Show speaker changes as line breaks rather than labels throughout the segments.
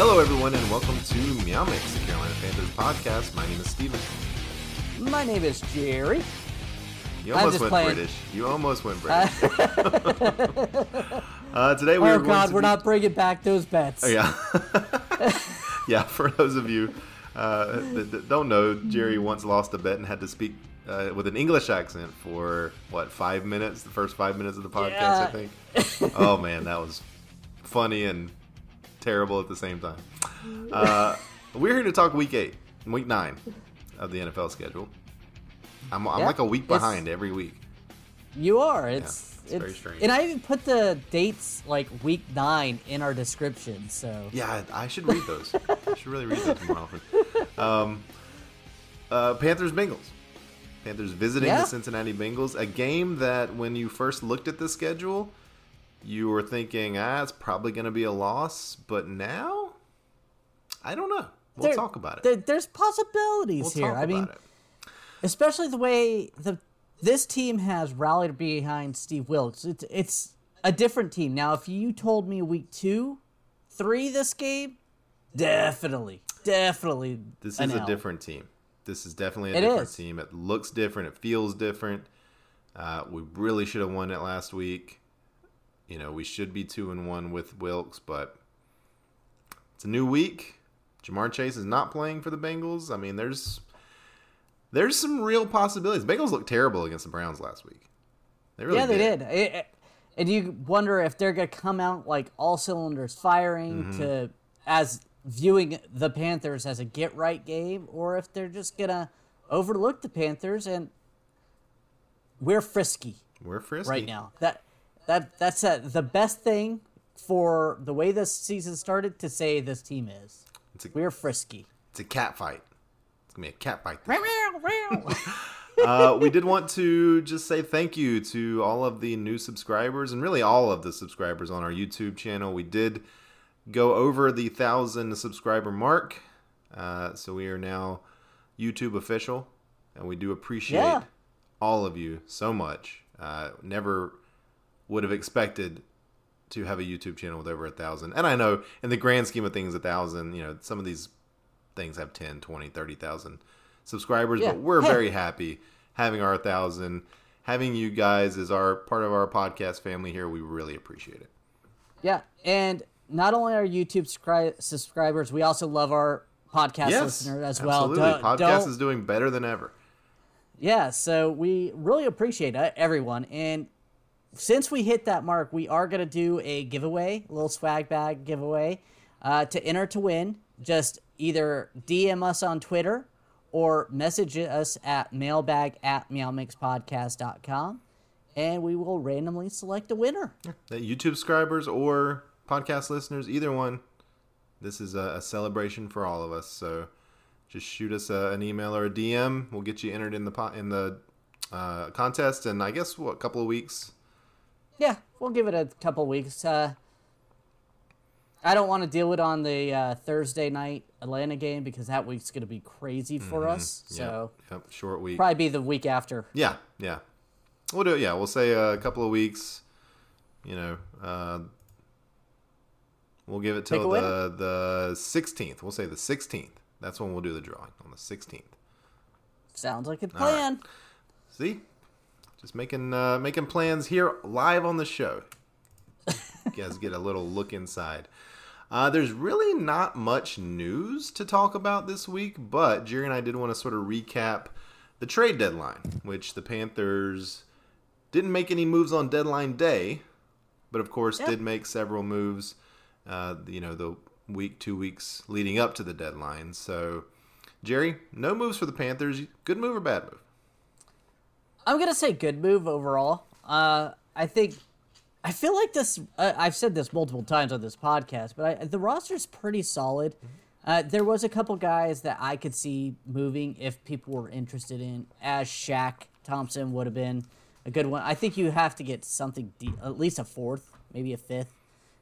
Hello, everyone, and welcome to Meow Mix, the Carolina Panthers podcast. My name is Steven.
My name is Jerry.
You
I'm
almost
just
went
playing.
British. You almost went British. uh, today we are
Oh
going
God,
to
we're
be-
not bringing back those bets.
Oh, yeah. yeah, for those of you uh, that, that don't know, Jerry once lost a bet and had to speak uh, with an English accent for, what, five minutes? The first five minutes of the podcast, I think. oh, man, that was funny and terrible at the same time. Uh, we're here to talk week eight, week nine of the NFL schedule. I'm, I'm
Yeah,
like a week
it's-
behind every week.
You are. It's,
it's very strange.
And I even put the dates like week nine in our description. So
Yeah, I, I should read those. I should really read those more often. Um, uh, Panthers Bengals. Panthers visiting
Yeah.
the Cincinnati Bengals. A game that when you first looked at the schedule, you were thinking, ah, it's probably going to be a loss. But now, I don't know. We'll
there-
talk about it.
there- there's possibilities
we'll
here. I mean,
it.
especially the way the this team has rallied behind Steve Wilks. It's it's a different team now. If you told me week two, three this game, definitely, definitely.
This is a different team. This is definitely a
It
different
is.
team. It looks different. It feels different. Uh, we really should have won it last week. You know, we should be two and one with Wilks, but it's a new week. Ja'Marr Chase is not playing for the Bengals. I mean, there's there's some real possibilities. Bengals looked terrible against the Browns last week. They really
yeah, they
did.
did. It- it- and you wonder if they're gonna come out like all cylinders firing
Mm-hmm.
to as viewing the Panthers as a get right game, or if they're just gonna overlook the Panthers and we're frisky
We're frisky
right now. That that that's uh the best thing for the way this season started to say this team is.
It's a,
We're frisky.
it's a cat fight. It's gonna be a cat fight. Uh, we did want to just say thank you to all of the new subscribers and really all of the subscribers on our YouTube channel. We did go over the thousand subscriber mark, uh, so we are now YouTube official, and we do appreciate
Yeah.
all of you so much. Uh, never would have expected to have a YouTube channel with over a thousand, and I know in the grand scheme of things, a thousand, you know, some of these things have 10, 20, 30,000 subscribers,
Yeah.
but we're
Hey.
very happy having our 1,000. Having you guys as our part of our podcast family here, we really appreciate it.
Yeah, and not only our YouTube subscri- subscribers, we also love our podcast
yes,
listeners as well.
absolutely. Podcast
don't-
is doing better than ever.
Yeah, so we really appreciate uh, everyone. And since we hit that mark, we are going to do a giveaway, a little swag bag giveaway. Uh, to enter to win, just either DM us on Twitter or message us at mailbag at meowmixpodcast.com and we will randomly select a winner.
That YouTube subscribers or podcast listeners, either one, this is a, a celebration for all of us. So just shoot us a, an email or a DM. We'll get you entered in the po- in the uh, contest, and I guess what a couple of weeks.
Yeah, we'll give it a couple weeks. Uh, I don't want to deal it on the uh, Thursday night Atlanta game because that week's going to be crazy for us. So
Yep, short week.
probably be the week after.
Yeah, yeah. We'll do it. Yeah, we'll say a couple of weeks. You know, uh, we'll give it till the the sixteenth. We'll say the sixteenth. That's when we'll do the drawing on the sixteenth.
Sounds like a
right.
plan.
See, just making uh, making plans here live on the show. you guys get a little look inside. Uh, there's really not much news to talk about this week, but Jerry and I did want to sort of recap the trade deadline, which the Panthers didn't make any moves on deadline day, but of course
Yeah.
did make several moves. Uh, you know, the week, two weeks leading up to the deadline. So, Jerry, no moves for the Panthers. Good move or bad move?
I'm gonna say good move overall. Uh, I think I feel like this. Uh, I've said this multiple times on this podcast, but I, the roster's pretty solid. Uh, there was a couple guys that I could see moving if people were interested in, as Shaq Thompson would have been a good one. I think you have to get something, de- at least a fourth, maybe a fifth,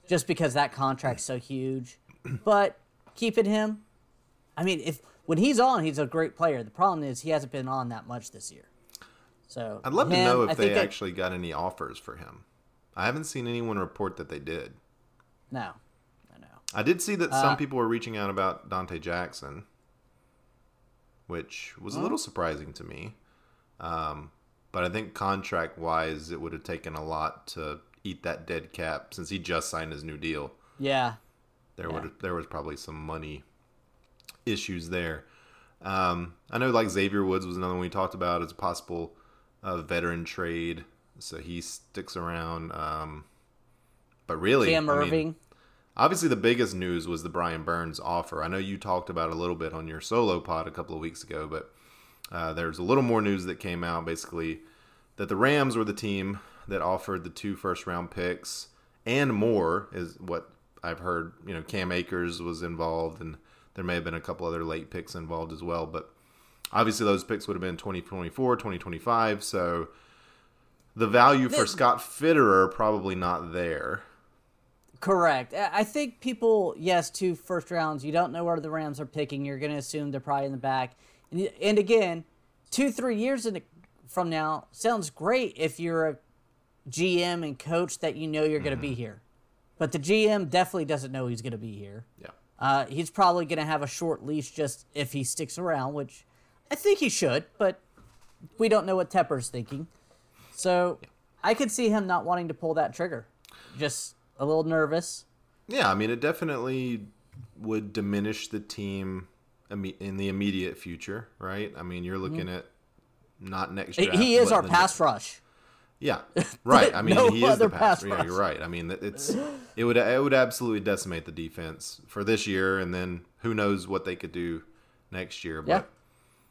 just because that contract's so huge. But keeping him, I mean, if when he's on, he's a great player. The problem is he hasn't been on that much this year. So
I'd love to
him,
know
I
if they actually got any offers for him. I haven't seen anyone report that they did.
No, I know.
I did see that
Uh,
some people were reaching out about Donte Jackson, which was a little surprising to me. Um, but I think contract wise, it would have taken a lot to eat that dead cap since he just signed his new deal.
Yeah.
There
Yeah.
would there was probably some money issues there. Um, I know like Xavier Woods was another one we talked about as a possible uh, veteran trade, so he sticks around. Um, but really,
Cam
I mean,
Erving.
Obviously, the biggest news was the Brian Burns offer. I know you talked about a little bit on your solo pod a couple of weeks ago, but uh, there's a little more news that came out basically that the Rams were the team that offered the two first round picks and more, is what I've heard. You know, Cam Akers was involved, and there may have been a couple other late picks involved as well, but obviously those picks would have been 2024, 2025. So the value for Scott Fitterer probably not there.
Correct. I think people, yes, two first rounds. You don't know where the Rams are picking. You're going to assume they're probably in the back. And, and again, two, three years in, from now sounds great if you're a GM and coach that you know you're going to be here. But the GM definitely doesn't know he's going to be here.
Yeah.
Uh, he's probably going to have a short leash just if he sticks around, which I think he should, but we don't know what Tepper's thinking. So I could see him not wanting to pull that trigger. Just a little nervous.
Yeah, I mean, it definitely would diminish the team in the immediate future, right? I mean, you're looking mm-hmm. at not next draft.
he is our pass rush.
Yeah, right. I mean,
No
he is the pass.
pass
Yeah,
rush.
you're right. I mean, it's it would it would absolutely decimate the defense for this year, and then who knows what they could do next year. But
Yeah.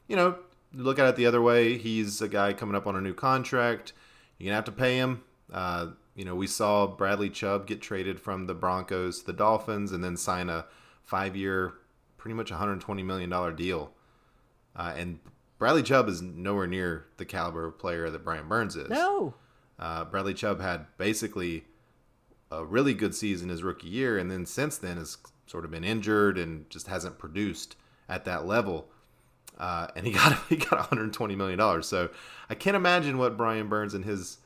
You know, look at it the other way. He's a guy coming up on a new contract. You're gonna have to pay him. Uh, you know, we saw Bradley Chubb get traded from the Broncos to the Dolphins, and then sign a five-year, pretty much 120 million dollar deal. Uh, and Bradley Chubb is nowhere near the caliber of player that Brian Burns is.
No.
Uh, Bradley Chubb had basically a really good season his rookie year, and then since then has sort of been injured and just hasn't produced at that level. Uh, and he got he got 120 million dollars. So I can't imagine what Brian Burns and his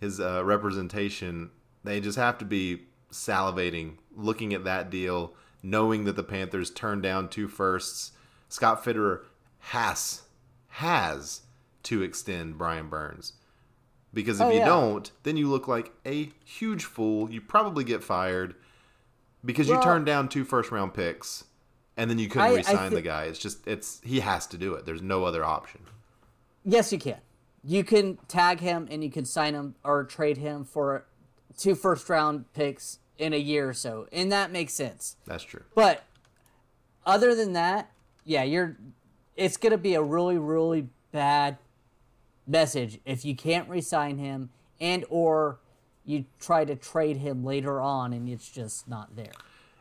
his uh, representation they just have to be salivating looking at that deal, knowing that the Panthers turned down two firsts. Scott Fitterer has has to extend Brian Burns. Because if
Oh,
you
yeah.
don't, then you look like a huge fool. You probably get fired because you
Well-
turned down two first round picks and then you couldn't
I- I
re-sign the guy. It's just it's he has to do it. There's no other option.
Yes, you can. You can tag him and you can sign him or trade him for two first round picks in a year or so. And that makes sense.
That's true.
But other than that, yeah, you're it's going to be a really really bad message if you can't re-sign him and or you try to trade him later on and it's just not there.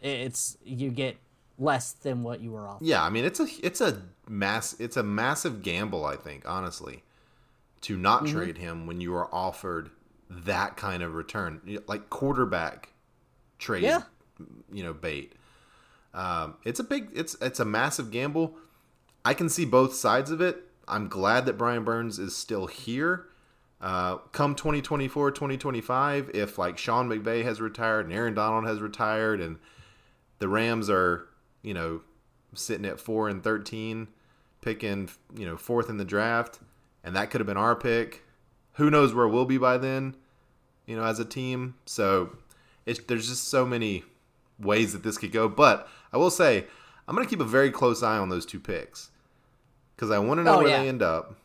It's you get less than what you were offered.
Yeah, I mean it's a it's a mass it's a massive gamble. I think honestly, to not
Mm-hmm.
trade him when you are offered that kind of return, like quarterback trade,
Yeah.
you know, bait. Um, it's a big it's it's a massive gamble. I can see both sides of it. I'm glad that Brian Burns is still here. Uh, come 2024, 2025, if like Sean McVay has retired and Aaron Donald has retired and the Rams are, you know, sitting at four and thirteen, picking, you know, fourth in the draft, and that could have been our pick. Who knows where we'll be by then, you know, as a team. So there's just so many ways that this could go. But I will say, I'm gonna keep a very close eye on those two picks because I want to know
Oh,
where
yeah.
they end up.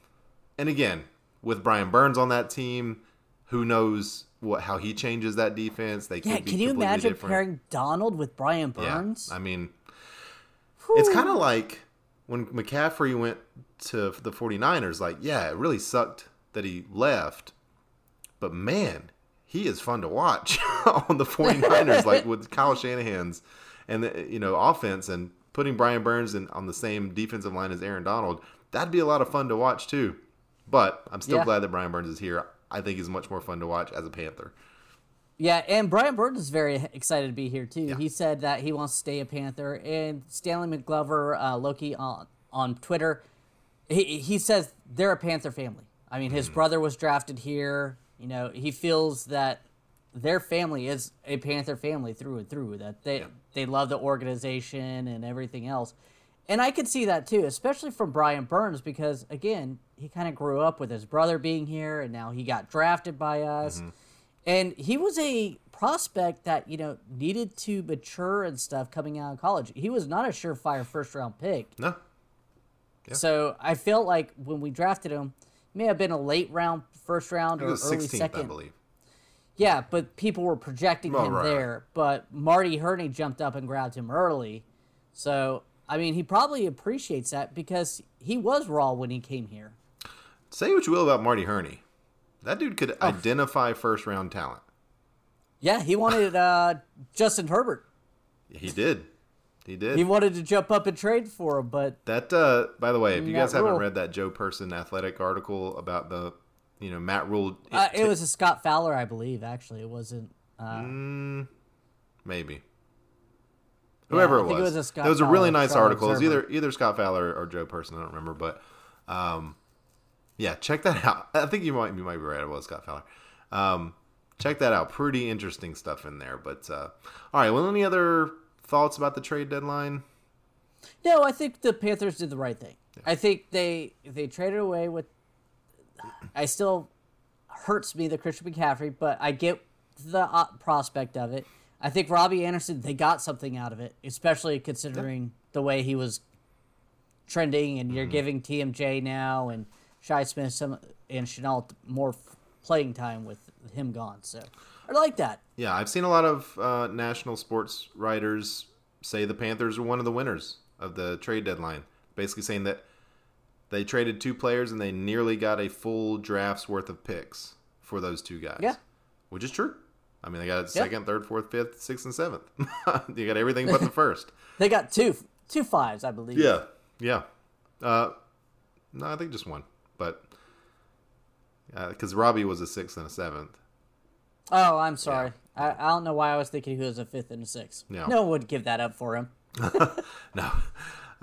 And again, with Brian Burns on that team, who knows what how he changes that defense? They
Yeah, can you imagine
different.
pairing Donald with Brian Burns?
Yeah, I mean, it's kind of like when McCaffrey went to the 49ers, like, yeah, it really sucked that he left, but man, he is fun to watch on the 49ers, like with Kyle Shanahan's and the, you know, offense and putting Brian Burns in, on the same defensive line as Aaron Donald. That'd be a lot of fun to watch too. But I'm still
Yeah.
glad that Brian Burns is here. I think he's much more fun to watch as a Panther.
Yeah, and Brian Burns is very excited to be here too.
Yeah.
He said that he wants to stay a Panther, and Stanley McClover, uh, Loki on on Twitter, he he says they're a Panther family. I mean,
Hmm.
his brother was drafted here. You know, he feels that their family is a Panther family through and through. That they
Yeah.
they love the organization and everything else, and I could see that too, especially from Brian Burns because again he kind of grew up with his brother being here, and now he got drafted by us, and he was a prospect that you know needed to mature and stuff coming out of college. He was not a surefire first round pick.
No. Yeah.
So I felt like when we drafted him, he may have been a late round, first round, or early
16th, I
second.
believe.
Yeah, but people were projecting him
right,
there. But Marty Hurney jumped up and grabbed him early. So I mean, he probably appreciates that because he was raw when he came here.
Say what you will about Marty Hurney. That dude
Oh.
could identify first round talent.
Yeah, he wanted uh, Justin Herbert.
He did. He did.
He wanted to jump up and trade for him, but
That uh by the way, if you guys haven't read that Joe Person athletic article about the you know, Matt Rhule
uh, it was a Scott Fowler, I believe. Actually, it wasn't. Uh,
Mm, maybe. Whoever
I
it
think it
was.
was a Scott
that was a really
Fowler,
nice
Charlotte
article. It was either either Scott Fowler or Joe Person, I don't remember, but um yeah, check that out. I think you might you might be right, was Scott Fowler. Um check that out. Pretty interesting stuff in there. But uh all right, well any other thoughts about the trade deadline?
No, I think the Panthers did the right thing. I think they they traded away with. I still hurts me the Christian McCaffrey, but I get the uh, prospect of it. I think Robbie Anderson they got something out of it, especially considering the way he was trending, and you're giving TMJ now and Shi Smith some and Chanel more playing time with him gone. So I like that.
Yeah, I've seen a lot of uh, national sports writers say the Panthers are one of the winners of the trade deadline. Basically saying that they traded two players and they nearly got a full draft's worth of picks for those two guys.
Yeah.
Which is true. I mean, they got second, third, fourth, fifth, sixth, and seventh. you got everything but the first.
They got two two fives, I believe.
Yeah. Yeah. Uh, no, I think just one. But because Robbie was a sixth and a seventh.
Oh, I'm sorry. I, I don't know why I was thinking he was a fifth and a sixth.
No.
No one would give that up for him.
No.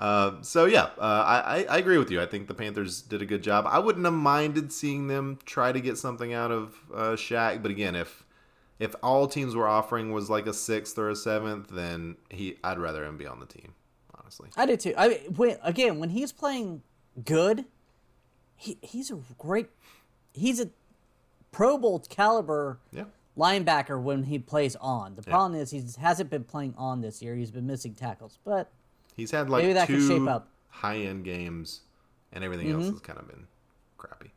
Uh, so yeah, uh, I, I I agree with you. I think the Panthers did a good job. I wouldn't have minded seeing them try to get something out of uh, Shaq, but again, if if all teams were offering was like a sixth or a seventh, then he I'd rather him be on the team. Honestly,
I did too. I mean, when, again, when he's playing good, he he's a great. He's a Pro Bowl caliber
yeah,
linebacker when he plays on. The problem is he hasn't been playing on this year. He's been missing tackles, but
he's had like
Maybe that could shape up.
high end games, and everything
Mm-hmm.
else has kind of been crappy.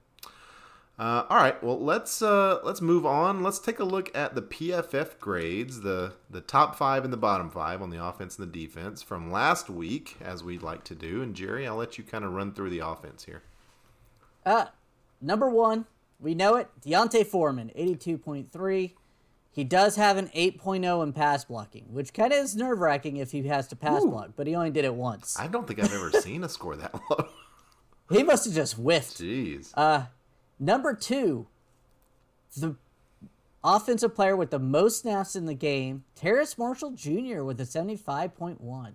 Uh, all right, well let's uh, let's move on. Let's take a look at the PFF grades, the the top five and the bottom five on the offense and the defense from last week, as we'd like to do. And Jerry, I'll let you kind of run through the offense here.
Uh, number one, we know it. D'Onta Foreman, 82.3. He does have an 8.0 in pass blocking, which kind of is nerve wracking if he has to pass block, but he only did it once.
I don't think I've ever seen a score that low.
He must have just whiffed.
Jeez.
Uh, number two, the offensive player with the most snaps in the game, Terrace Marshall Jr. with a 75.1.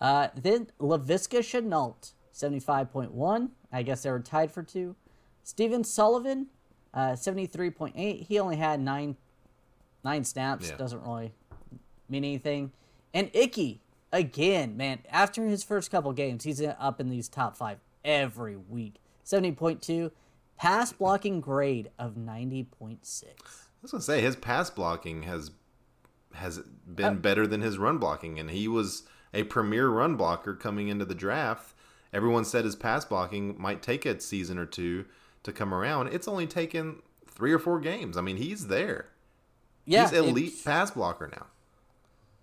Uh, then Laviska Shenault, 75.1. I guess they were tied for two. Stephen Sullivan, uh, 73.8. He only had nine nine snaps.
Yeah.
Doesn't really mean anything. And Icky, again, man, after his first couple games, he's up in these top five every week. 70.2. Pass blocking grade of 90.6.
I was gonna say his pass blocking has has been
Uh,
better than his run blocking, and he was a premier run blocker coming into the draft. Everyone said his pass blocking might take a season or two to come around. It's only taken three or four games. I mean, he's there.
Yeah,
he's elite pass blocker now.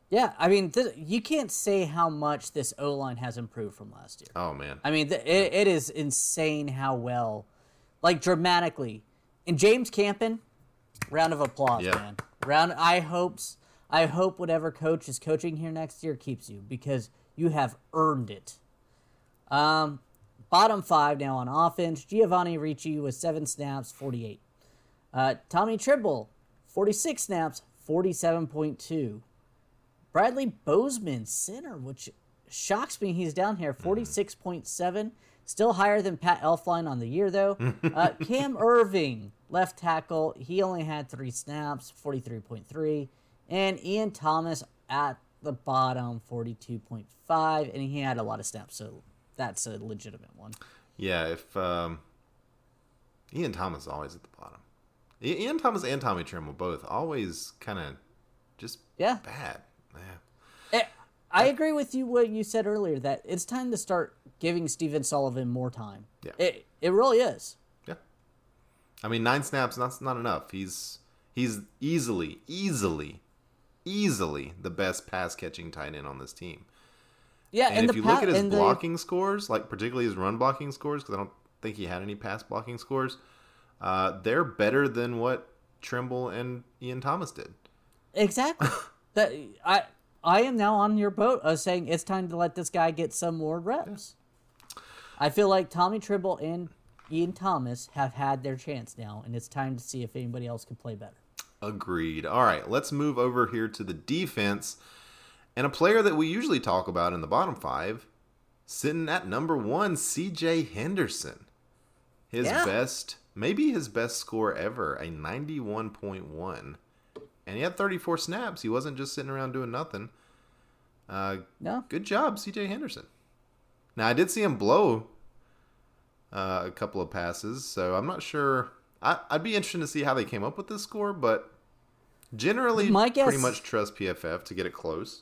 Yeah, I mean, th- you can't say how much this O line has improved from last year.
Oh man,
I mean, th- it, it is insane how well, like dramatically. And James Campen, round of applause,
Yeah.
man. Round. I hopes. I hope whatever coach is coaching here next year keeps you because you have earned it. Um, bottom five now on offense. Giovanni Ricci with seven snaps, forty-eight. Uh, Tommy Tremble, forty-six snaps, forty-seven point two. Bradley Bozeman, center, which shocks me. He's down here, 46.7. Still higher than Pat Elflein on the year, though. uh, Cam Erving, left tackle, he only had three snaps, 43.3. And Ian Thomas at the bottom, 42.5. And he had a lot of snaps, so that's a legitimate one.
Yeah, if um, Ian Thomas is always at the bottom. Ian Thomas and Tommy Tremble both always kind of just
Yeah.
bad. Yeah.
Eh, I agree with you what you said earlier that it's time to start giving Stephen Sullivan more time.
Yeah.
It, it really is.
Yeah. I mean, nine snaps that's not enough. He's he's easily, easily, easily the best pass catching tight end on this team.
Yeah,
And,
and,
if
the
you
pa-
look at his
and the-
blocking scores, like particularly his run blocking scores, because I don't think he had any pass blocking scores, uh, they're better than what Tremble and Ian Thomas did.
Exactly. that I I am now on your boat of saying it's time to let this guy get some more reps. I feel like Tommy Tremble and Ian Thomas have had their chance now, and it's time to see if anybody else can play better.
Agreed. All right, let's move over here to the defense. And a player that we usually talk about in the bottom five, sitting at number one, CJ Henderson. His
Yeah.
best, maybe his best score ever, a 91.1. And he had 34 snaps. He wasn't just sitting around doing nothing. Uh,
No,
good job, CJ Henderson. Now, I did see him blow uh, a couple of passes, so I'm not sure. I, I'd be interested to see how they came up with this score, but generally,
My guess, pretty
much trust PFF to get it close.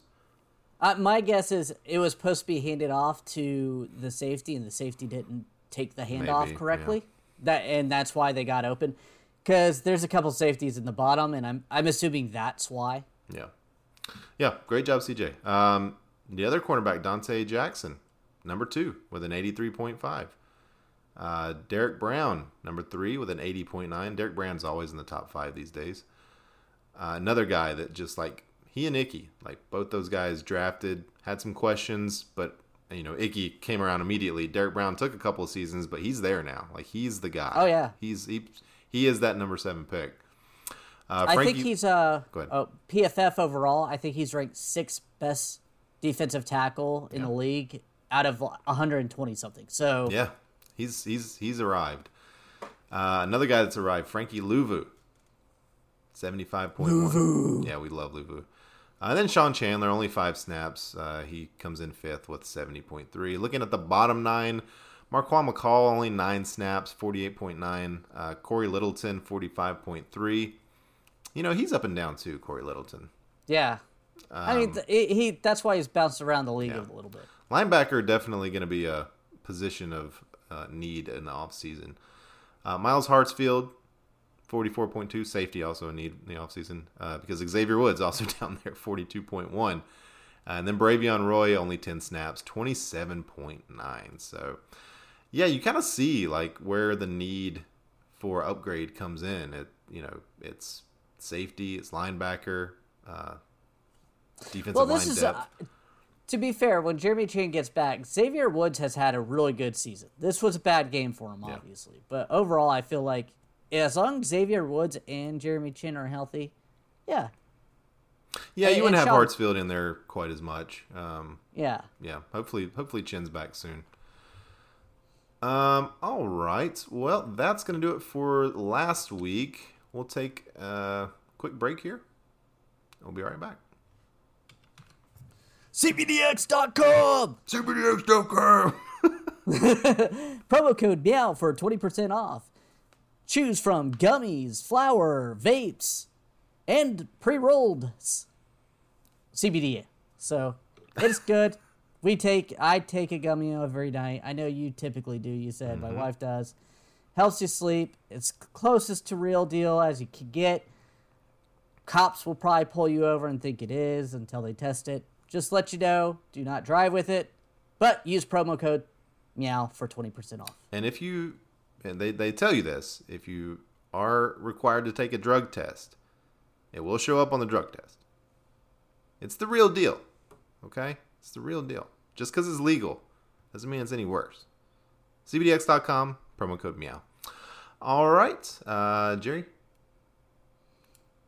Uh, my guess is it was supposed to be handed off to the safety, and the safety didn't take the handoff
Maybe,
correctly. That and that's why they got open. Because there's a couple safeties in the bottom, and I'm I'm assuming that's why.
Yeah. Yeah, great job, CJ. Um, the other cornerback, Donte Jackson, number two, with an 83.5. Uh, Derrick Brown, number three, with an 80.9. Derrick Brown's always in the top five these days. Uh, another guy that just like he and Icky, like both those guys drafted, had some questions, but you know, Icky came around immediately. Derrick Brown took a couple of seasons, but he's there now. Like he's the guy.
Oh, yeah.
he's he, he is that number seven pick. Uh,
I think he's uh oh, PFF overall. I think he's ranked sixth best defensive tackle in the league out of 120 something. So
Yeah, he's he's he's arrived. Uh, another guy that's arrived, Frankie Luvu, seventy five point one. Yeah, we love Luvu. Uh, and then Sean Chandler, only five snaps. Uh, he comes in fifth with seventy point three. Looking at the bottom nine, Marquan McCall only nine snaps, forty eight point nine. Uh, Cory Littleton, forty five point three. You know he's up and down too, Cory Littleton.
yeah. I mean, th- he, that's why he's bounced around the league
Um, yeah.
a little bit.
Linebacker definitely going to be a position of uh, need in the offseason. Uh, Myles Hartsfield, 44.2. Safety also a need in the offseason uh, because Xavier Woods also down there, 42.1. and then Bravion Roy, only 10 snaps, 27.9. So, yeah, you kind of see like where the need for upgrade comes in. It, you know, it's safety, it's linebacker, uh, defensive
Well, this
line
is
depth.
uh, to be fair. When Jeremy Chinn gets back, Xavier Woods has had a really good season. This was a bad game for him,
Yeah.
obviously, but overall, I feel like as long as Xavier Woods and Jeremy Chinn are healthy, yeah,
Yeah,
And-
you wouldn't have
Sean-
Hartsfield in there quite as much. Um,
yeah.
yeah, hopefully, hopefully Chinn's back soon. Um, all right. Well, that's gonna do it for last week. We'll take a quick break here. We'll be right back.
CBDX.com
CBDX.com.
promo code meow for 20% off. Choose from gummies, flour, vapes, and pre-rolled CBD. So it's good. We take I take a gummy every night. I know you typically do. You said my mm-hmm. wife does. Helps you sleep. It's closest to real deal as you can get. Cops will probably pull you over and think it is until they test it. Just let you know, do not drive with it, but use promo code meow for 20% off.
And if you, and they, they tell you this, if you are required to take a drug test, it will show up on the drug test. It's the real deal. Okay? It's the real deal. Just because it's legal doesn't mean it's any worse. CBDX.com, promo code meow. All right. Uh, Jerry?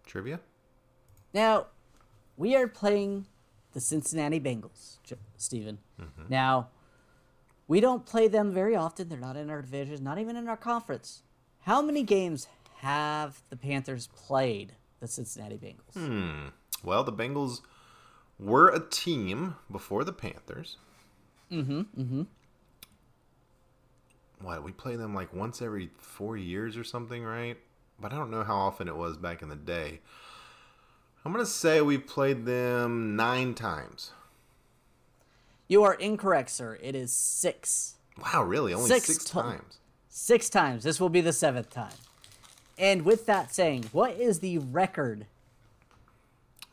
Trivia?
Now, we are playing the Cincinnati Bengals, J- Steven. Now, We don't play them very often. They're not in our division, not even in our conference. How many games have the Panthers played the Cincinnati Bengals?
Well, the Bengals were a team before the Panthers. Mm-hmm. Mm-hmm. What, we play them like once every four years or something, right? But I don't know how often it was back in the day. I'm gonna say we played them nine times.
You are incorrect, sir. It is six.
Wow, really? Only
Six
six,
to-
times.
Six times. This will be the seventh time. And with that saying, what is the record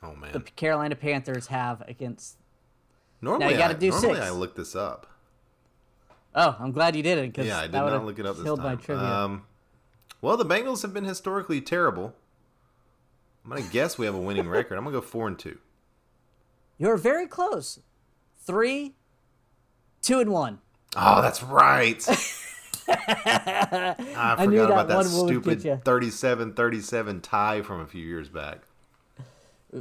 Oh man.
the Carolina Panthers have against?
normally, now
you gotta
I,
do
normally
six.
I look this up.
Oh, I'm glad you did it because
Yeah, I did not look it up this
killed
time.
my trivia.
Um, well, the Bengals have been historically terrible. I'm gonna guess we have a winning record. I'm gonna go four and two.
You're very close. Three, two, and one.
Oh, that's right. I forgot about
that
that,
one would get ya.
stupid 37-37 tie from a few years back.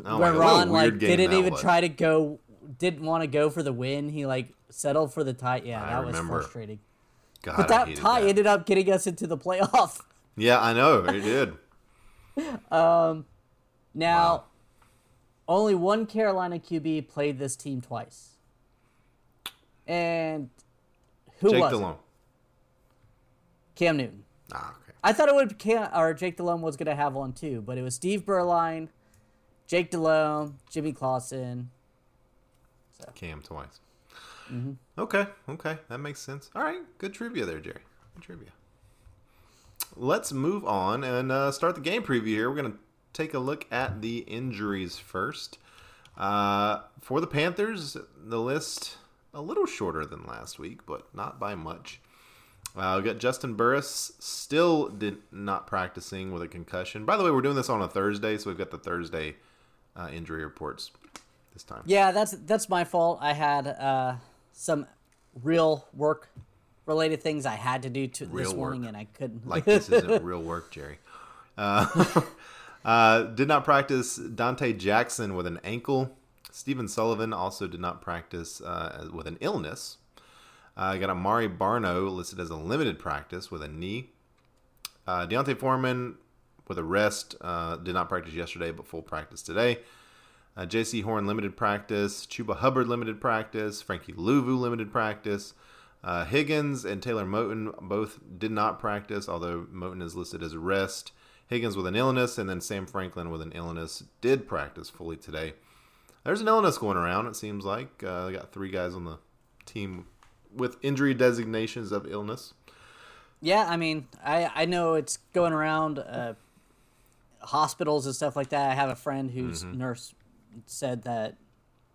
Oh
Where Ron like didn't even
was.
try to go, didn't want to go for the win. He like settled for the tie. Yeah,
I
that was frustrating.
God,
But that tie
that.
ended up getting us into the playoff.
Yeah, I know it did.
um, Now,
Wow.
only one Carolina QB played this team twice. And who
Jake
was it?
Delhomme.
Cam Newton.
Ah, okay.
I thought it would Cam, or Jake Delhomme was going to have one too, but it was Steve Beuerlein, Jake Delhomme, Jimmy Clausen.
Cam twice.
Mm-hmm.
Okay, okay, that makes sense. All right, good trivia there, Jerry. Good trivia. Let's move on and uh, start the game preview here. We're gonna take a look at the injuries first. Uh, for the Panthers, the list a little shorter than last week, but not by much. Uh, we got Juston Burris still did not practicing with a concussion. By the way, we're doing this on a Thursday, so we've got the Thursday uh, injury reports this time.
Yeah, that's that's my fault. I had uh, some real work related things I had to do to this morning,
work.
and I couldn't.
like this isn't real work, Jerry. Uh, uh, did not practice Donte Jackson with an ankle. Stephen Sullivan also did not practice uh, with an illness. Uh, got Amari Barno listed as a limited practice with a knee. Uh, D'Onta Foreman with a rest uh, did not practice yesterday, but full practice today. Uh, Jaycee Horn limited practice. Chuba Hubbard limited practice. Frankie Luvu limited practice. Uh, Higgins and Taylor Moton both did not practice, although Moton is listed as rest. Higgins with an illness, and then Sam Franklin with an illness did practice fully today. There's an illness going around, it seems like. Uh, they got three guys on the team with injury designations of illness.
Yeah, I mean, I I know it's going around uh, hospitals and stuff like that. I have a friend whose
Mm-hmm.
nurse said that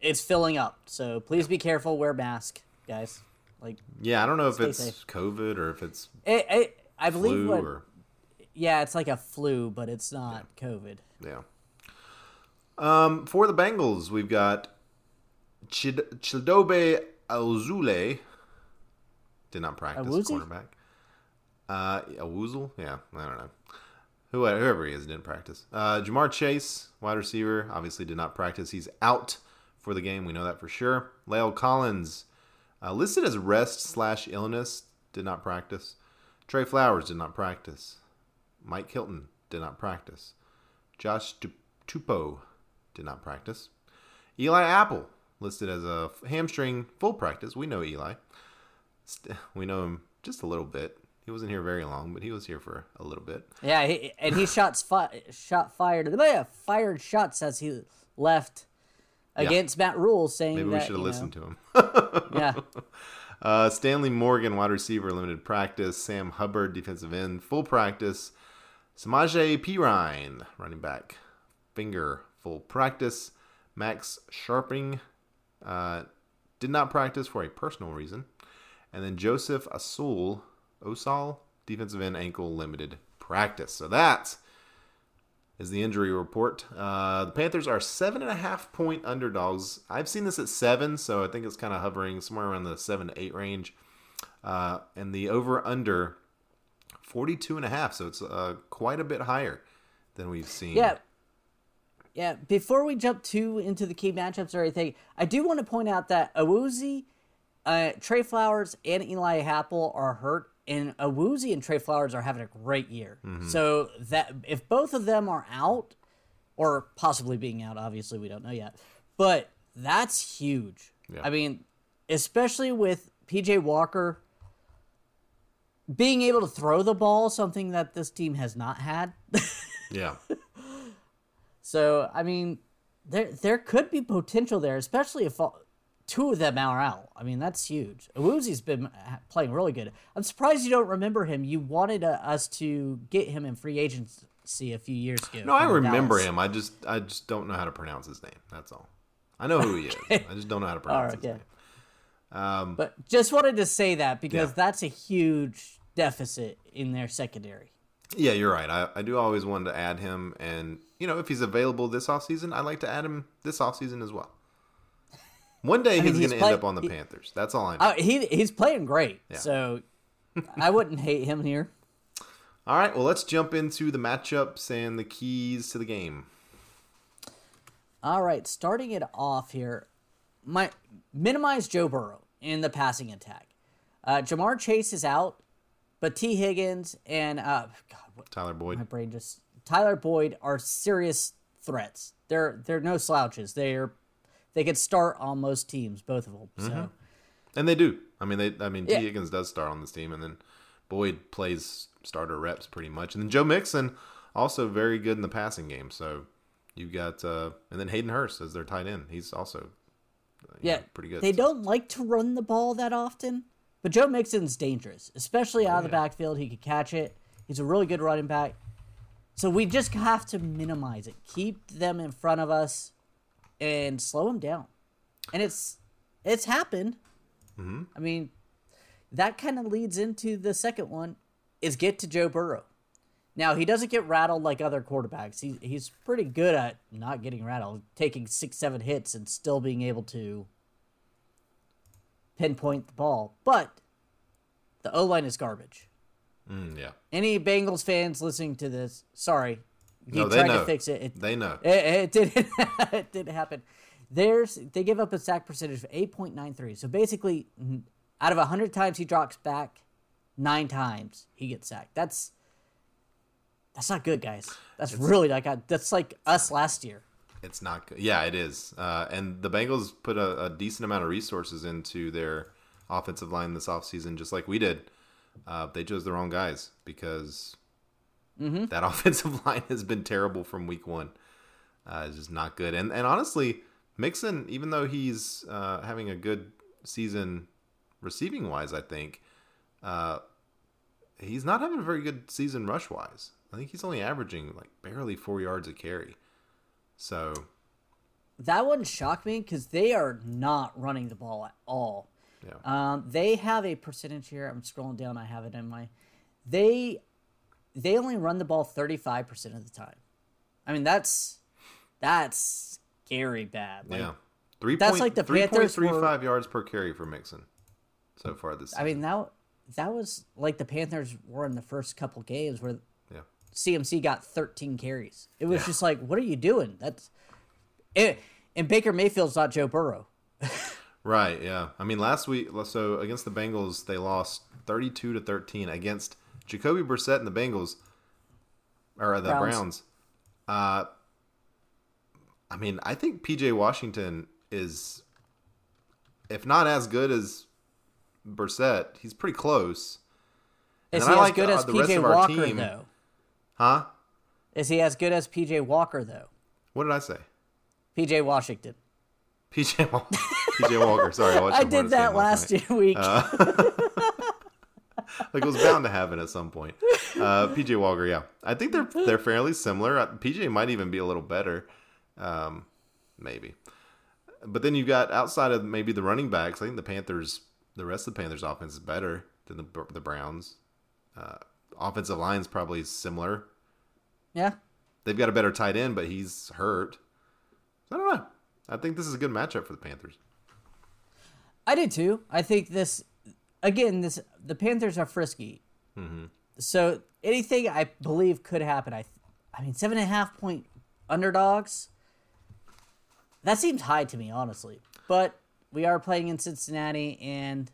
it's filling up, so please be careful. Wear mask, guys. Like,
Yeah, I don't know if it's
safe.
COVID or if it's
it, it, I believe
flu
what.
or
Yeah, it's like a flu, but it's not COVID.
Yeah. Um, for the Bengals, we've got Chid- Chidobe Awuzule. Did not practice
Awuzie?
cornerback. Uh? Yeah, I don't know. Whoever, whoever he is didn't practice. Uh, Ja'Marr Chase, wide receiver, obviously did not practice. He's out for the game. We know that for sure. La'el Collins, uh, listed as rest slash illness, did not practice. Trey Flowers did not practice. Mike Hilton did not practice. Josh Tu- Tupou did not practice. Eli Apple listed as a hamstring full practice. We know Eli. We know him just a little bit. He wasn't here very long, but he was here for a little bit.
Yeah, he, and he shots fi- shot fired yeah, fired shots as he left against Matt Rhule, saying
Maybe we should have
you know,
listened to him.
Yeah,
Uh, Stanley Morgan, wide receiver, limited practice. Sam Hubbard, defensive end, full practice. Samaje Perine, running back, finger, full practice. Max Sharping uh, did not practice for a personal reason. And then Joseph Asul, Osal, defensive end, ankle, limited practice. So that is the injury report. Uh, the Panthers are seven and a half point underdogs. I've seen this at seven, so I think it's kind of hovering somewhere around the seven to eight range. Uh, and the over under 42 and a half, so it's uh, quite a bit higher than we've seen.
yeah, yeah. Before we jump too into the key matchups or anything, I do want to point out that Awuzie uh, Trey Flowers and Eli Apple are hurt, and Awuzie and Trey Flowers are having a great year. So that if both of them are out, or possibly being out, obviously we don't know yet, but that's huge.
Yeah.
I mean, especially with PJ Walker being able to throw the ball, something that this team has not had.
Yeah.
So I mean, there there could be potential there, especially if all, two of them are out. I mean, that's huge. Awuzie's been uh, playing really good. I'm surprised you don't remember him. You wanted uh, us to get him in free agency a few years ago.
No, I remember
Dallas.
him. I just I just don't know how to pronounce his name. That's all. I know who he is. I just don't know how to pronounce
Alright,
his name.
But just wanted to say that because
Yeah.
that's a huge deficit in their secondary.
Yeah, you're right. I, I do always want to add him, and you know, if he's available this offseason, I'd like to add him this offseason as well. One day
mean,
he's
he's
going to end up on the
he-
Panthers. That's all I know.
Uh, he he's playing great,
Yeah.
so I wouldn't hate him here.
all right, well, let's jump into the matchups and the keys to the game.
All right, starting it off here, my minimize Joe Burrow in the passing attack. Uh, Ja'Marr Chase is out, but Tee Higgins and uh, God, what,
Tyler Boyd.
my brain just Tyler Boyd are serious threats. They're they're no slouches. They're they could start on most teams, both of them. So
And they do. I mean, they. I mean,
Yeah.
Tee Higgins does start on this team, and then Boyd plays starter reps pretty much, and then Joe Mixon also very good in the passing game. So you've got, uh, and then Hayden Hurst as their tight end. He's also
yeah,
know, pretty good.
They
So-
don't like to run the ball that often, but Joe Mixon's dangerous, especially out of the
yeah.
backfield. He could catch it. He's a really good running back. So we just have to minimize it, keep them in front of us, and slow them down. And it's it's happened.
Mm-hmm.
I mean, that kind of leads into the second one: is get to Joe Burrow. Now he doesn't get rattled like other quarterbacks. He's he's pretty good at not getting rattled, taking six seven hits and still being able to pinpoint the ball. But the O line is garbage.
Mm, yeah.
Any Bengals fans listening to this, sorry, you
No,
tried
know.
to fix it. It,
They know.
it, it didn't. it didn't happen. There's they give up a sack percentage of eight point nine three. So basically, out of hundred times he drops back, nine times he gets sacked. That's that's not good, guys. That's really not good. That's like us last year.
It's not good. Yeah, it is. Uh, and the Bengals put a, a decent amount of resources into their offensive line this offseason, just like we did. Uh, they chose the wrong guys because that offensive line has been terrible from week one. Uh, it's just not good. And and honestly, Mixon, even though he's uh, having a good season receiving wise, I think uh, he's not having a very good season rush wise. I think he's only averaging like barely four yards a carry. So
That one shocked me because they are not running the ball at all.
Yeah.
Um, they have a percentage here. I'm scrolling down. I have it in my. They, they only run the ball 35 percent of the time. I mean that's, that's scary bad. Like,
yeah. Three
that's
point-
like the Panthers were-
3.35 yards per carry for Mixon so far this season.
I mean that that was like the Panthers were in the first couple games where
yeah.
CMC got 13 carries. It was
Yeah.
just like, what are you doing? That's, it, and Baker Mayfield's not Joe Burrow.
Right, yeah. I mean, last week, so against the Bengals, they lost 32 to 13 against Jacoby Brissett and the Bengals, or the
Browns.
Browns. Uh, I mean, I think PJ Washington is, if not as good as Brissett, he's pretty close.
Is
And
he as
like,
good
uh,
as
the
PJ Walker
team.
though?
Huh?
Is he as good as PJ Walker though?
What did I say?
PJ Washington.
PJ, Wal- PJ Walker. Sorry, I
I did that last week.
like it was bound to happen at some point. Uh, PJ Walker, yeah, I think they're they're fairly similar. Uh, PJ might even be a little better, um, maybe. But then you've got outside of maybe the running backs. I think the Panthers, the rest of the Panthers' offense is better than the the Browns. Uh, offensive line's probably similar.
yeah.
They've got a better tight end, but he's hurt. I don't know. I think this is a good matchup for the Panthers.
I did too. I think this again. This the Panthers are frisky,
Mm-hmm.
so anything I believe could happen. I, I mean, seven and a half point underdogs. That seems high to me, honestly. But we are playing in Cincinnati, and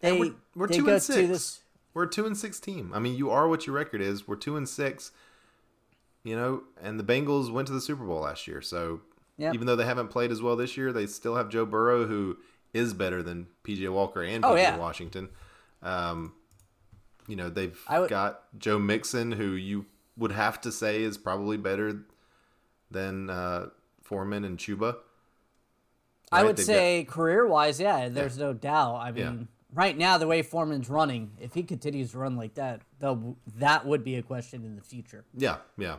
they
And we're, we're
they
two and six.
this.
We're a two and six team. I mean, you are what your record is. We're two and six. You know, and the Bengals went to the Super Bowl last year, so
Yep.
even though they haven't played as well this year, they still have Joe Burrow, who is better than PJ Walker and PJ
Oh, yeah.
Washington. Um, you know, they've
would-
got Joe Mixon, who you would have to say is probably better than uh, Foreman and Chuba.
I would
they've
say career wise, yeah, there's no doubt. I mean,
Yeah.
right now the way Foreman's running, if he continues to run like that, that would be a question in the future.
Yeah, yeah.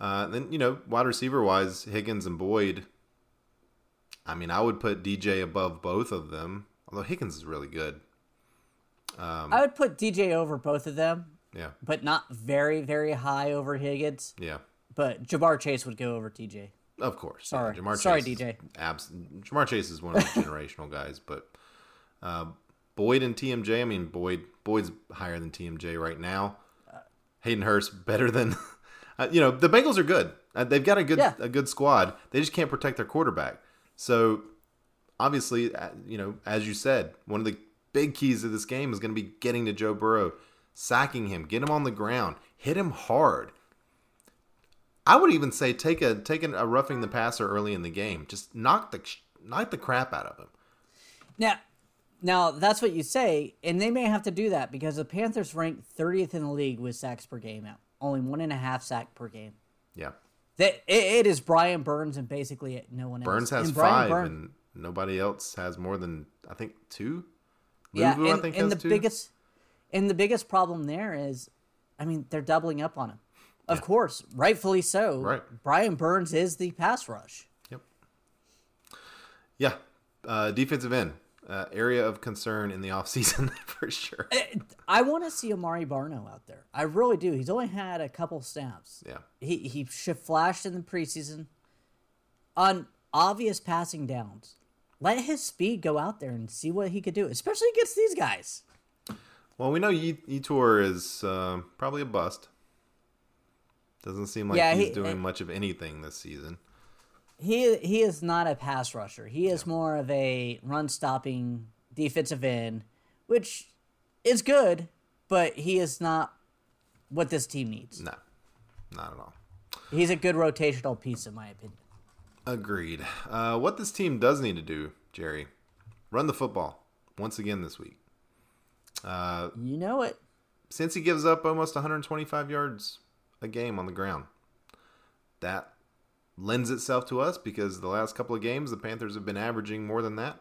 Uh, then you know, wide receiver wise, Higgins and Boyd. I mean, I would put DJ above both of them. Although Higgins is really good. Um,
I would put DJ over both of them,
Yeah,
but not very, very high over Higgins.
yeah.
But Ja'Marr Chase would go over TJ.
Of course.
Sorry.
Yeah, Ja'Marr
Sorry,
Chase is
DJ.
Abs- Ja'Marr Chase is one of the generational guys, but uh, Boyd and TMJ. I mean, Boyd Boyd's higher than TMJ right now. Hayden Hurst better than. Uh, you know, the Bengals are good. Uh, they've got a good
Yeah.
a good squad. They just can't protect their quarterback. So obviously, uh, you know, as you said, one of the big keys of this game is going to be getting to Joe Burrow, sacking him, get him on the ground, hit him hard. I would even say take a take a roughing the passer early in the game. Just knock the knock the crap out of him.
Now, now that's what you say, and they may have to do that because the Panthers rank 30th in the league with sacks per game out, only one and a half sack per game.
Yeah,
That it, it is Brian Burns and basically no one else.
Burns has five, and nobody else has more than I think two.
yeah, and,
I think
and the
two.
biggest and the biggest problem there is, I mean, they're doubling up on him. Of course, rightfully so.
Right.
Brian Burns is the pass rush.
Yep. Yeah, uh, defensive end uh, area of concern in the offseason for sure.
I want to see Amare Barno out there. I really do. He's only had a couple snaps.
Yeah,
He he sh- flashed in the preseason on obvious passing downs. Let his speed go out there and see what he could do, especially against these guys.
well, we know Yetur is uh, probably a bust. Doesn't seem like
Yeah,
he's
he-
doing
uh,
much of anything this season.
He he is not a pass rusher. He is more of a run stopping defensive end, which is good, but he is not what this team needs.
No, not at all.
He's a good rotational piece, in my opinion.
Agreed. Uh, what this team does need to do, Jerry, run the football once again this week. Uh,
You know it.
since he gives up almost 125 yards a game on the ground, that lends itself to us because the last couple of games the Panthers have been averaging more than that.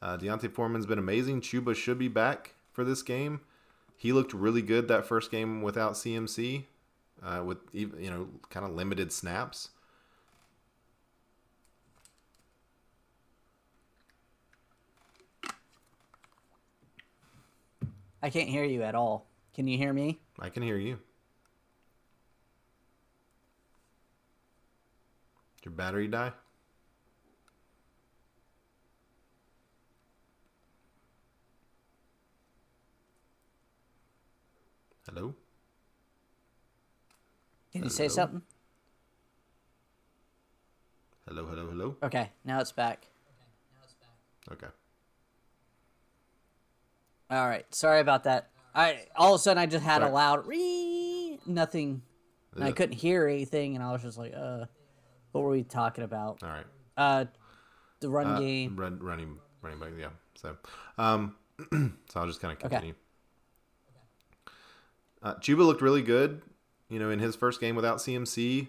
Uh, D'Onta Foreman's been amazing. Chuba should be back for this game. He looked really good that first game without CMC, uh, with you know kind of limited snaps.
I can't hear you at all. Can you hear me?
I can hear you. Your battery die? Hello?
Can you say something?
Hello, hello, hello.
Okay, now it's back.
Okay.
All right, sorry about that. I all of a sudden I just had a loud ree, nothing. and I couldn't hear anything, and I was just like, uh, what were we talking about?
All right.
Uh, the run
Uh,
game.
Run, running, running back, yeah. So, um, so I'll just kind of continue. Uh, Chuba looked really good, you know, in his first game without CMC,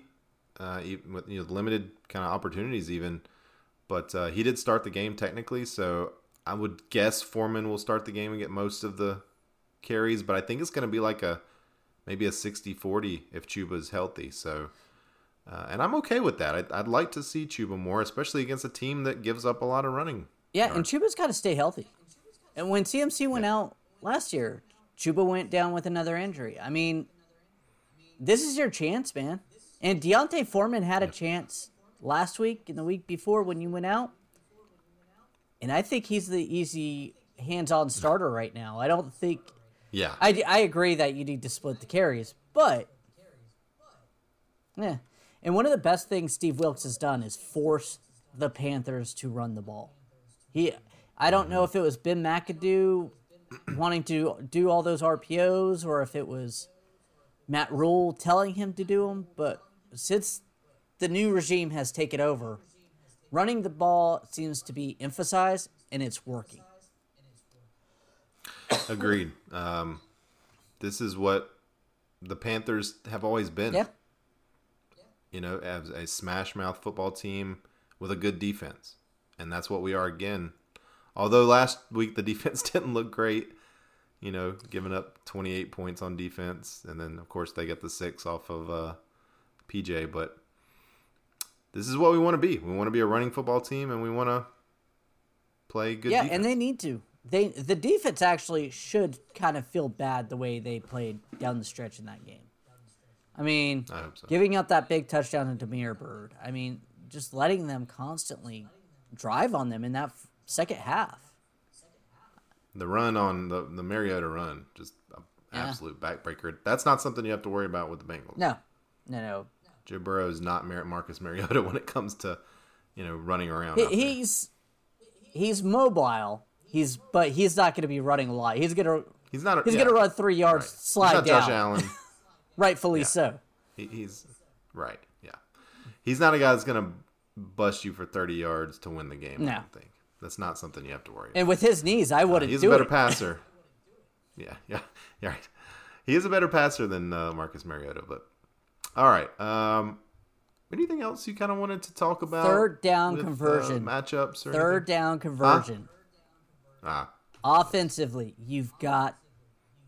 uh, even with you know limited kind of opportunities, even. But uh, he did start the game technically, so I would guess Foreman will start the game and get most of the carries. But I think it's going to be like a maybe a 60-40 if Chuba's healthy. So. Uh, and I'm okay with that. I'd, I'd like to see Chuba more, especially against a team that gives up a lot of running.
Yeah, and Chuba's got to stay healthy. And when CMC went out last year, Chuba went down with another injury. I mean, this is your chance, man. And D'Onta Foreman had a chance last week and the week before when you went out. And I think he's the easy hands-on starter right now. I don't think
Yeah,
I, I agree that you need to split the carries, but yeah. And one of the best things Steve Wilks has done is force the Panthers to run the ball. He, I don't know if it was Ben McAdoo wanting to do all those RPOs or if it was Matt Rhule telling him to do them. But since the new regime has taken over, running the ball seems to be emphasized and it's working.
Agreed. Um, this is what the Panthers have always been.
Yeah.
You know, as a smash mouth football team with a good defense. And that's what we are again. Although last week the defense didn't look great, you know, giving up 28 points on defense. And then, of course, they get the six off of uh, PJ. But this is what we want to be. We want to be a running football team and we want to play good
yeah,
defense.
and they need to. They the defense actually should kind of feel bad the way they played down the stretch in that game. I mean,
I so.
giving up that big touchdown to Damiere Byrd. I mean, just letting them constantly drive on them in that f- second half.
The run on the the Mariota run, just an absolute backbreaker. That's not something you have to worry about with the Bengals.
No, no, no.
Joe Burrow is not Mar- Marcus Mariota when it comes to, you know, running around.
He, he's he's mobile. He's but he's not going to be running a lot. He's gonna
He's not. A,
he's
yeah,
gonna run three yards,
right.
slide
He's not
down.
Josh Allen.
Rightfully
Yeah.
so.
He, he's right. Yeah, he's not a guy that's gonna bust you for thirty yards to win the game.
No.
I don't think that's not something you have to worry. about.
And with his knees, I wouldn't
He's
do
a better
it.
passer. Yeah, yeah, yeah. Right. He is a better passer than uh, Marcus Mariota. But all right. Um, anything else you kind of wanted to talk about?
Third down
with, uh,
conversion.
matchups or
Third
anything?
down conversion.
Ah,
Offensively, you've got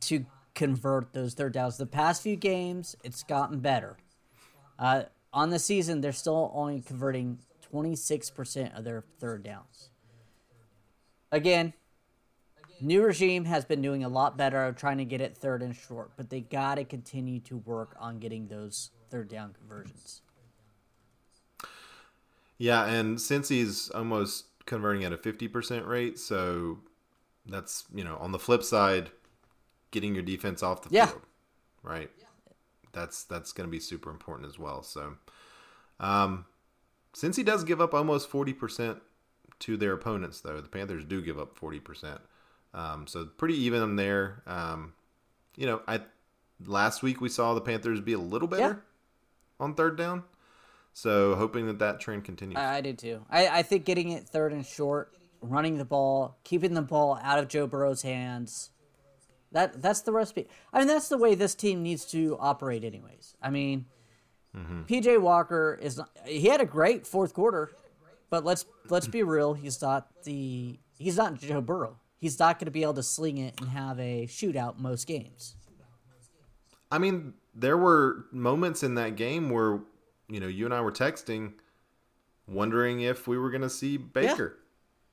to convert those third downs. The past few games, it's gotten better. Uh, on the season, they're still only converting 26% of their third downs. Again, new regime has been doing a lot better of trying to get it third and short, but they got to continue to work on getting those third down conversions.
yeah. And since he's almost converting at a fifty percent rate, so that's you know on the flip side, getting your defense off the
Yeah.
field, right? That's that's going to be super important as well. So, um, since he does give up almost forty percent to their opponents, though the Panthers do give up forty percent. Um, so pretty even there. Um, you know, I last week we saw the Panthers be a little better on third down. So hoping that that trend continues.
I, I did too. I, I think getting it third and short, running the ball, keeping the ball out of Joe Burrow's hands. That that's the recipe. I mean, that's the way this team needs to operate, anyways. I mean, PJ Walker is not, he had a great fourth quarter, but let's let's be real. He's not the he's not Joe Burrow. He's not going to be able to sling it and have a shootout most games.
I mean, there were moments in that game where, you know, you and I were texting, wondering if we were going to see Baker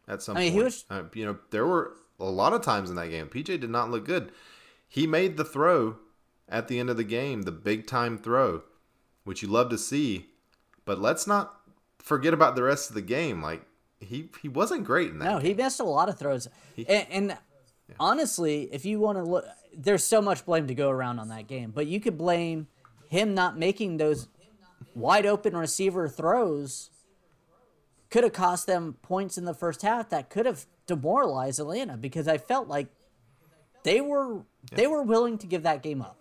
at some
I mean,
point.
he was-
uh, you know, there were a lot of times in that game. PJ did not look good. He made the throw at the end of the game, the big time throw, which you love to see. But let's not forget about the rest of the game. Like he he wasn't great in that.
No, he missed a lot of throws. and and honestly, if you want to look, there's so much blame to go around on that game. But you could blame him not making those wide open receiver throws. Could have cost them points in the first half. That could have demoralized Atlanta because I felt like they were they were willing to give that game up.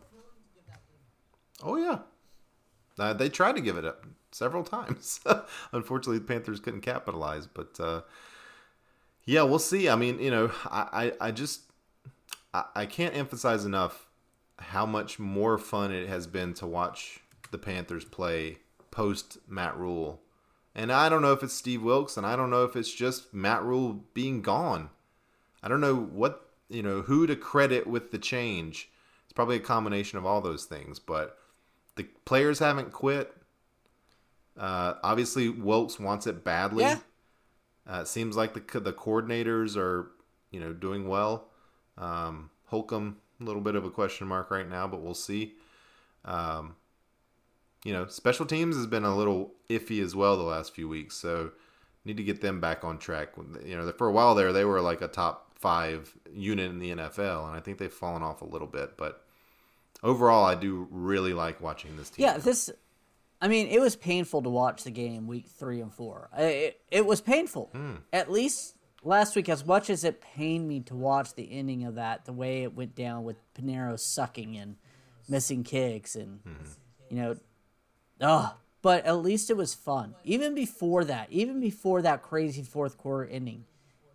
Oh yeah, uh, they tried to give it up several times. Unfortunately, the Panthers couldn't capitalize. But uh, yeah, we'll see. I mean, you know, I I, I just I, I can't emphasize enough how much more fun it has been to watch the Panthers play post Matt Rhule. And I don't know if it's Steve Wilks, and I don't know if it's just Matt Rhule being gone. I don't know what you know who to credit with the change. It's probably a combination of all those things, but the players haven't quit. Uh, obviously, Wilks wants it badly.
Yeah.
Uh, it seems like the the coordinators are you know doing well. Um, Holcomb, a little bit of a question mark right now, but we'll see. Um, you know, special teams has been a little iffy as well the last few weeks, so need to get them back on track. You know, for a while there, they were like a top five unit in the NFL, and I think they've fallen off a little bit. But overall, I do really like watching this team.
Yeah, this. I mean, it was painful to watch the game week three and four. It, it was painful. Hmm. At least last week, as much as it pained me to watch the ending of that, the way it went down with Piñeiro sucking and missing kicks, and hmm. you know, oh, but at least it was fun. Even before that, even before that crazy fourth quarter ending,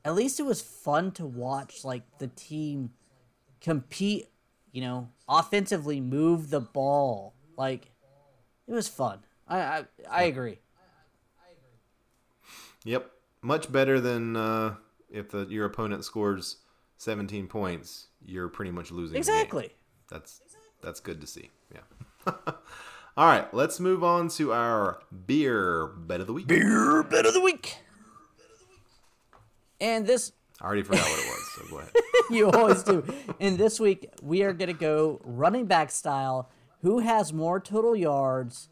at least it was fun to watch. Like the team compete, you know, offensively move the ball. Like it was fun. I I, I agree.
Yep, much better than uh, if the, your opponent scores 17 points, you're pretty much losing.
Exactly.
That's that's good to see. Yeah. All right, let's move on to our beer bet of the week.
Beer bet of the week. And this
I already forgot what it was, so go ahead.
you always do. And this week we are gonna go running back style. Who has more total yards?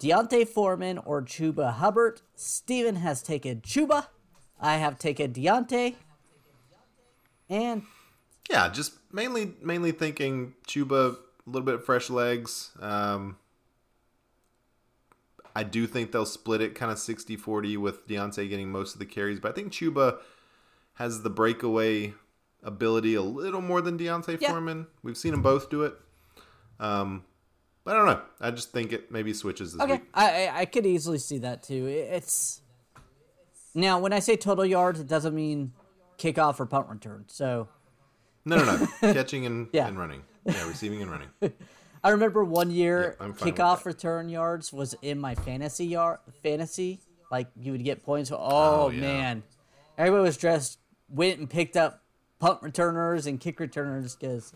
D'Onta Foreman or Chuba Hubbard? Steven has taken Chuba. I have taken D'Onta. And
Yeah, just mainly mainly thinking Chuba, a little bit of fresh legs. Um, I do think they'll split it kind of 60-40 with D'Onta getting most of the carries, but I think Chuba has the breakaway ability a little more than D'Onta
Yeah.
Foreman. We've seen them both do it. Um, but I don't know. I just think it maybe switches this
okay,
week.
I, I I could easily see that too. It's now when I say total yards, it doesn't mean kickoff or punt return. So
No, no, no. Catching and,
Yeah.
and running. Yeah, receiving and running.
I remember one year
Yeah, I'm fine with
kickoff return yards was in my fantasy yard fantasy. Like you would get points. Oh,
Oh, yeah.
man, everybody was dressed. Went and picked up punt returners and kick returners because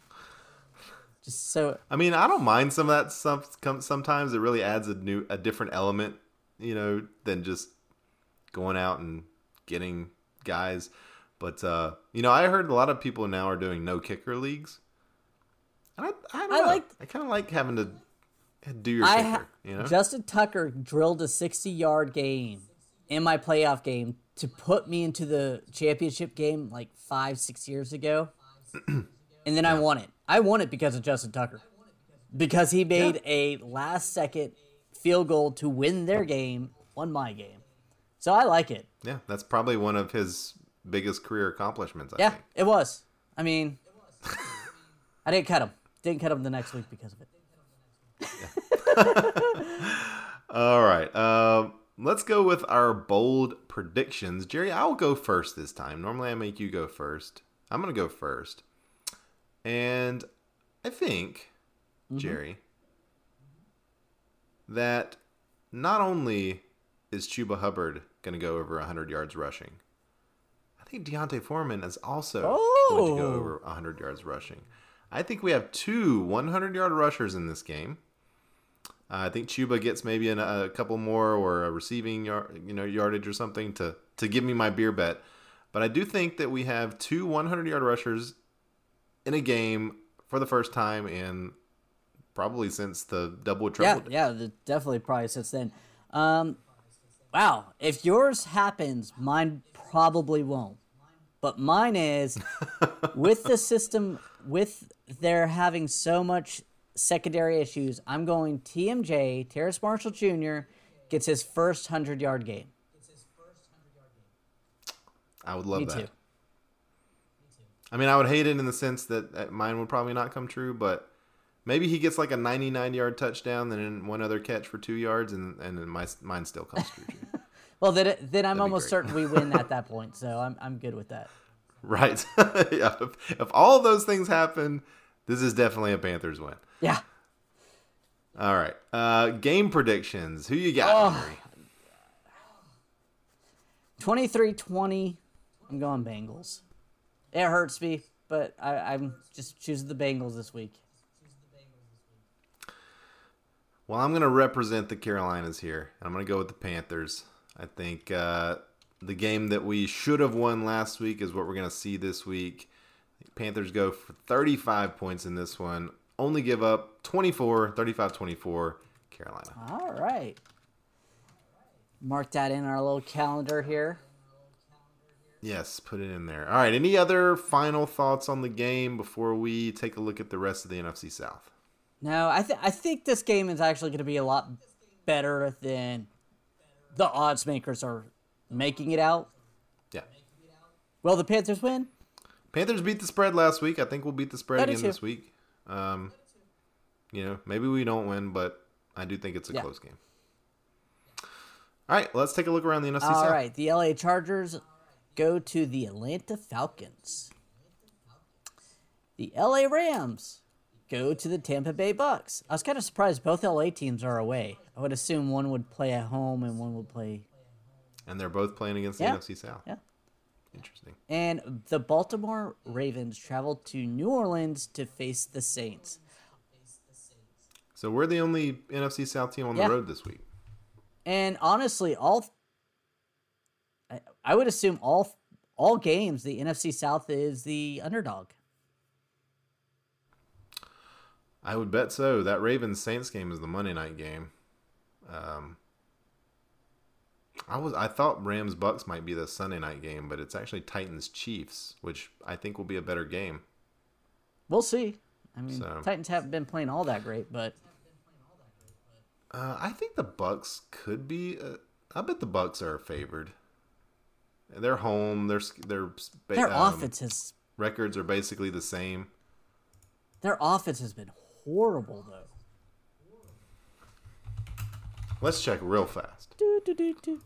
just so
I mean, I don't mind some of that stuff. Sometimes it really adds a new, a different element, you know, than just going out and getting guys. But uh, you know, I heard a lot of people now are doing no kicker leagues. And I, I,
I like-
I kind of like having to do your
I
kicker. you know,
Justin Tucker drilled a 60 yard game in my playoff game to put me into the championship game like five, six years ago. and then I won it. I won it because of Justin Tucker. Because he made a last second field goal to win their game, won my game. So I like it.
yeah, that's probably one of his biggest career accomplishments. I
Yeah,
think.
it was. I mean, I didn't cut him. Didn't cut him the next week because of it.
All right. Um, let's go with our bold predictions. Jerry, I'll go first this time. Normally I make you go first. I'm going to go first. And I think, Jerry, that not only is Chuba Hubbard going to go over 100 yards rushing, I think D'Onta Foreman is also going to go
Oh.
over 100 yards rushing. I think we have two 100 yard rushers in this game. Uh, I think Chuba gets maybe an, a couple more or a receiving yard, you know, yardage or something to to give me my beer bet. But I do think that we have two 100 yard rushers in a game for the first time in probably since the double
Yeah, yeah, the- definitely probably since then. Um, wow, if yours happens, mine probably won't. But mine is with the system, with their having so much secondary issues. I'm going TMJ Terrace Marshall Jr. gets his first hundred yard game.
I would love
Me
that.
too.
I mean, I would hate it in the sense that mine would probably not come true, but maybe he gets like a 99 yard touchdown, then one other catch for two yards, and and then my mine still comes true.
Well, then, then I'm almost certain we win at that point. So I'm I'm good with that.
right? yeah. If, if all those things happen, this is definitely a Panthers win.
Yeah.
All right. Uh, game predictions. Who you got,
Oh. 23-20. I'm going Bengals. It hurts me, but I, I'm just choosing the Bengals this week.
Well, I'm going to represent the Carolinas here. I'm going to go with the Panthers. I think uh, the game that we should have won last week is what we're going to see this week. Panthers go for 35 points in this one. Only give up 24, 35 24, Carolina.
All right. Mark that in our little calendar here.
Yes, put it in there. All right. Any other final thoughts on the game before we take a look at the rest of the NFC South?
No, I th- I think this game is actually going to be a lot better than the odds makers are making it out.
Yeah.
Will the Panthers win?
Panthers beat the spread last week. I think we'll beat the spread again this week. Um, you know, maybe we don't win, but I do think it's a
Yeah.
close game. All right, let's take a look around the NFC
All
South.
right, the LA Chargers go to the Atlanta Falcons. The LA Rams go to the Tampa Bay Bucks. I was kind of surprised both LA teams are away. I would assume one would play at home and one would play.
And they're both playing against
Yeah.
the NFC South.
Yeah.
Interesting.
And the Baltimore Ravens travel to New Orleans to face the Saints.
So we're the only NFC South team on
Yeah.
the road this week.
And honestly, all I, I would assume all all games the NFC South is the underdog.
I would bet so. That Ravens Saints game is the Monday night game. Um, I was I thought Rams Bucks might be the Sunday night game, but it's actually Titans Chiefs, which I think will be a better game.
We'll see. I mean,
So-
Titans haven't been playing all that great, but
Uh, I think the Bucks could be. Uh, I bet the Bucks are favored. They're home. Their s- their
their
um,
offense has
records are basically the same.
their offense has been horrible though.
Let's check real fast.
Do, do, do.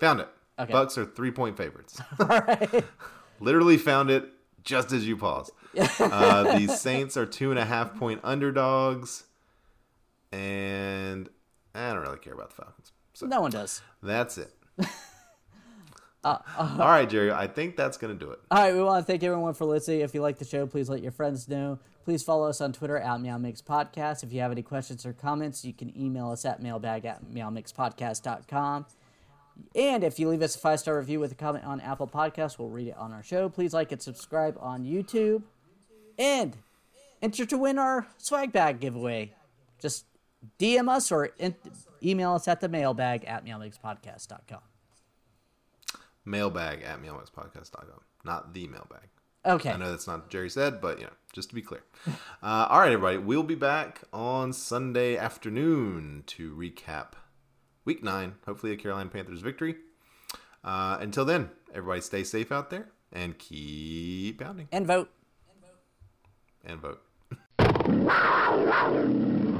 Found it.
Okay.
Bucks are three point favorites.
All right.
Literally found it just as you paused. Uh, the Saints are two and a half point underdogs, and I don't really care about the Falcons. So
No one does.
that's it.
Uh,
All right, Jerry. I think that's gonna do it.
All right, we want to thank everyone for listening. If you like the show, please let your friends know. Please follow us on Twitter at Meow Mix Podcast. If you have any questions or comments, you can email us at mailbag at meowmixpodcast.com. And if you leave us a five star review with a comment on Apple Podcasts, we'll read it on our show. Please like and subscribe on YouTube. And enter to win our swag bag giveaway. Just DM us or in- email us at the mailbag at meowmixpodcast.com.
Mailbag at meowmixpodcast.com, not the mailbag.
Okay.
I know that's not what Jerry said, but you know, just to be clear. Uh, all right, everybody, we'll be back on Sunday afternoon to recap Week Nine. Hopefully, a Carolina Panthers victory. Uh, until then, everybody, stay safe out there and keep pounding And vote.
And vote.
and vote.